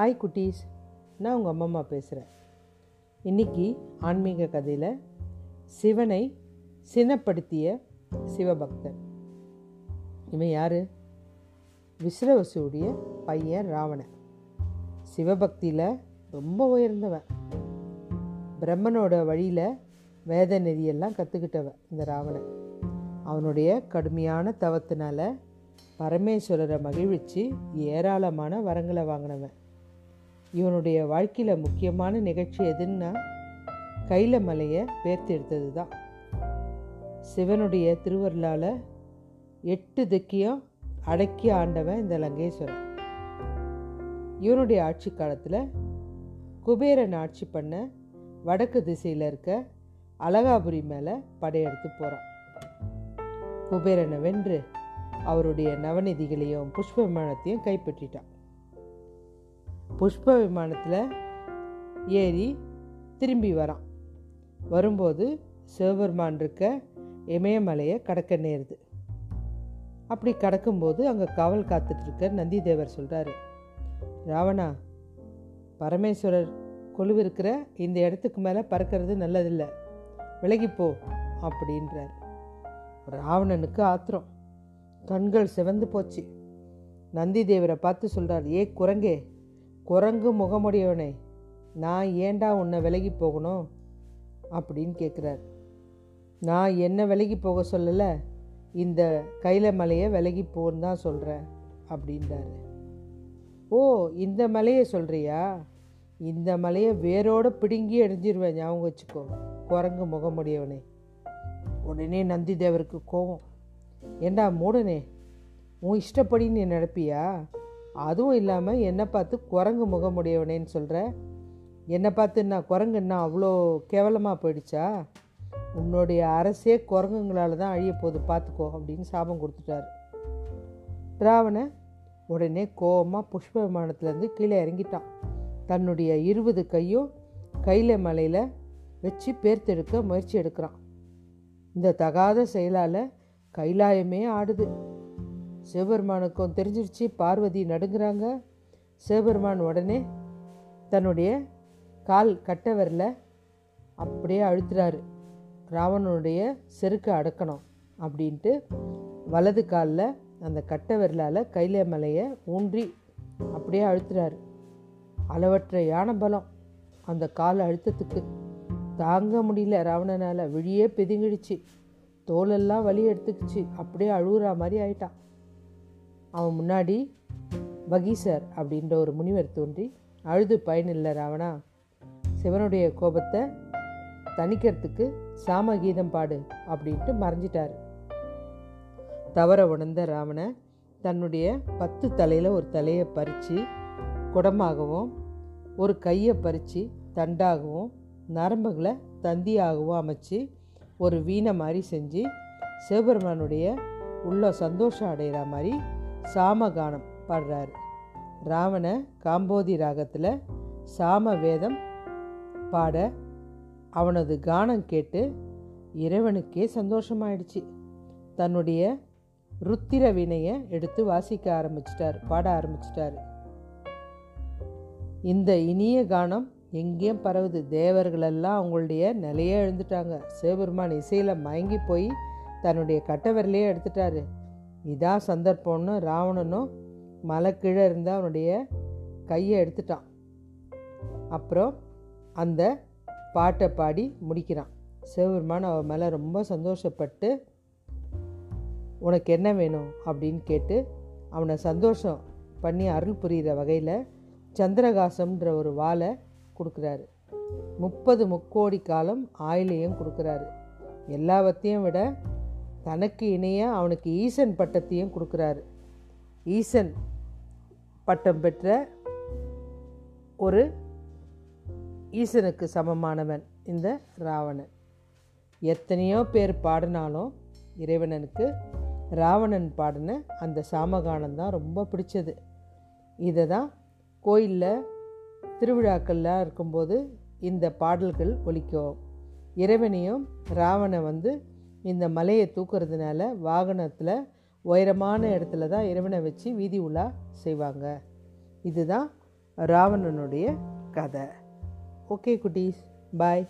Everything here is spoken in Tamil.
ஹாய் குட்டீஸ். நான் உங்கள் அம்மா அம்மா பேசுகிறேன் இன்னைக்கு ஆன்மீக கதையில் சிவனை சினப்படுத்திய சிவபக்தன். இவன் யார்? விஸ்ரவசுடைய பையன் ராவணன். சிவபக்தியில் ரொம்ப உயர்ந்தவன். பிரம்மனோட வழியில் வேத நெறியெல்லாம் கற்றுக்கிட்டவன் இந்த ராவணன். அவனுடைய கடுமையான தவத்தினால பரமேஸ்வரரை மகிழ்விச்சு ஏராளமான வரங்களை வாங்கினவன். இவனுடைய வாழ்க்கையில் முக்கியமான நிகழ்ச்சி எதுன்னா கைல மலையை பேர்த்தெடுத்தது தான் சிவனுடைய திருவருளால் எட்டு திக்கியம் அடக்கி ஆண்டவன் இந்த லங்கேஸ்வரன். இவனுடைய ஆட்சி காலத்தில் குபேரன் ஆட்சி பண்ண வடக்கு திசையில் இருக்க அலகாபுரி மேலே படையெடுத்து போகிறான் குபேரனை வென்று அவருடைய நவநிதிகளையும் புஷ்ப விமானத்தையும் கைப்பற்றிட்டான். புஷ்ப விமானத்தில் ஏறி திரும்பி வரான். வரும்போது சிவபெருமான் இருக்க இமயமலையை கடக்க நேருது. அப்படி கடக்கும்போது அங்கே காவல் காத்துட்ருக்க நந்திதேவர் சொல்கிறாரு ராவணா பரமேஸ்வரர் கொலுவிருக்கிற இந்த இடத்துக்கு மேலே பறக்கிறது நல்லதில்லை. விலகிப்போ அப்படின்றார். ராவணனுக்கு ஆத்திரம். கண்கள் சிவந்து போச்சு. நந்திதேவரை பார்த்து சொல்கிறார் ஏ குரங்கே குரங்கு முகமுடையவனே நான் ஏண்டா உன்னை விலகி போகணும்? அப்படின்னு கேட்குறார் நான் என்ன விலகி போக சொல்லலை இந்த கையில் மலையை விலகி போன்னு தான் சொல்கிறேன் அப்படின்றாரு. ஓ இந்த மலையை சொல்கிறியா இந்த மலையை வேரோட பிடுங்கி எரிஞ்சிருவேன் ஞாபகம் வச்சுக்கோ குரங்கு முகமுடையவனே. உடனே நந்தி தேவருக்கு கோவம் ஏண்டா மூடனே உன் இஷ்டப்படி நீ நடப்பியா அதுவும் இல்லாமல் என்னை பார்த்து குரங்கு முகமுடையவனேன்னு சொல்கிற என்னை பார்த்து நான் குரங்குன்னா அவ்வளோ கேவலமாக போயிடுச்சா? உன்னுடைய அரசே குரங்குங்களால் தான் அழிய போது பார்த்துக்கோ அப்படின்னு சாபம் கொடுத்துட்டாரு. ராவண உடனே கோவமாக புஷ்ப விமானத்துலேருந்து கீழே இறங்கிட்டான். தன்னுடைய இருபது கையும் கையில மலையில் வச்சு பேர்த்தெடுக்க முயற்சி எடுக்கிறான். இந்த தகாத செயலால் கைலாயமே ஆடுது. சிவபெருமானுக்கும் தெரிஞ்சிருச்சு பார்வதி நடுங்கிறாங்க. சிவபெருமான் உடனே தன்னுடைய கால் கட்டவரில் அப்படியே அழுத்துறாரு. ராவணனுடைய செருக்கை அடக்கணும் அப்படின்ட்டு வலது காலில் அந்த கட்டை விரலால் கையில மலையை ஊன்றி அப்படியே அழுத்துறாரு. அளவற்ற யானை பலம் அந்த கால் அழுத்தத்துக்கு. தாங்க முடியல ராவணனால் விழியே பிதுங்கிடுச்சு. தோலெல்லாம் வலி எடுத்துக்கிச்சு. அப்படியே அழுகுற மாதிரி ஆயிட்டான். அவன் முன்னாடி வகீசர் அப்படின்ற ஒரு முனிவர் தோன்றி அழுது பயனில்லை ராவணா. சிவனுடைய கோபத்தை தணிக்கிறதுக்கு சாம கீதம் பாடு அப்படின்ட்டு மறைஞ்சிட்டார். தவற உணர்ந்த ராவண தன்னுடைய பத்து தலையில் ஒரு தலையை பறித்து குடமாகவும் ஒரு கையை பறித்து தண்டாகவும் நரம்புகளை தந்தியாகவும் அமைச்சு ஒரு வீணை மாதிரி செஞ்சு சிவபெருமானுடைய உள்ள சந்தோஷம் அடைகிற மாதிரி சாமகானம் பாடுறாரு. ராவண காம்போதி ராகத்தில் சாம வேதம் பாட அவனது கானம் கேட்டு இறைவனுக்கே சந்தோஷமாயிடுச்சு. தன்னுடைய ருத்திர வினையை எடுத்து வாசிக்க ஆரம்பிச்சிட்டார் பாட ஆரம்பிச்சிட்டாரு. இந்த இனிய கானம் எங்கேயும் பரவுது. தேவர்களெல்லாம் அவங்களுடைய நிலையே எழுந்துட்டாங்க சிவபெருமான் இசையில் மயங்கி போய் தன்னுடைய கட்டவரிலையே எடுத்துட்டாரு. இதான் சந்தர்ப்பம்னு ராவணனும் மலை கீழே இருந்தால் அவனுடைய கையை எடுத்துட்டான். அப்புறம் அந்த பாட்டை பாடி முடிக்கிறான். சிவபெருமான் அவன் மேலே ரொம்ப சந்தோஷப்பட்டு உனக்கு என்ன வேணும்? அப்படின்னு கேட்டு அவனை சந்தோஷம் பண்ணி அருள் புரிகிற வகையில் சந்திரகாசம்ன்ற ஒரு வாழை கொடுக்குறாரு. முப்பது முக்கோடி காலம் ஆயிலையும் கொடுக்குறாரு. எல்லாவற்றையும் விட தனக்கு இணைய அவனுக்கு ஈசன் பட்டத்தையும் கொடுக்குறாரு. ஈசன் பட்டம் பெற்ற ஒரு ஈசனுக்கு சமமானவன் இந்த ராவணன். எத்தனையோ பேர் பாடினாலும் இறைவனனுக்கு ராவணன் பாடின அந்த சாமகானம் தான் ரொம்ப பிடிச்சது. இதை தான் கோயிலில் திருவிழாக்கள்லாம் இருக்கும்போது இந்த பாடல்கள் ஒலிக்கும். இறைவனையும் ராவணன் வந்து இந்த மலையை தூக்குறதுனால வாகனத்தில் உயரமான இடத்துல தான் இறைவனை வச்சு வீதி உலா செய்வாங்க. இதுதான் ராவணனுடைய கதை. ஓகே குட்டீஸ் பாய்.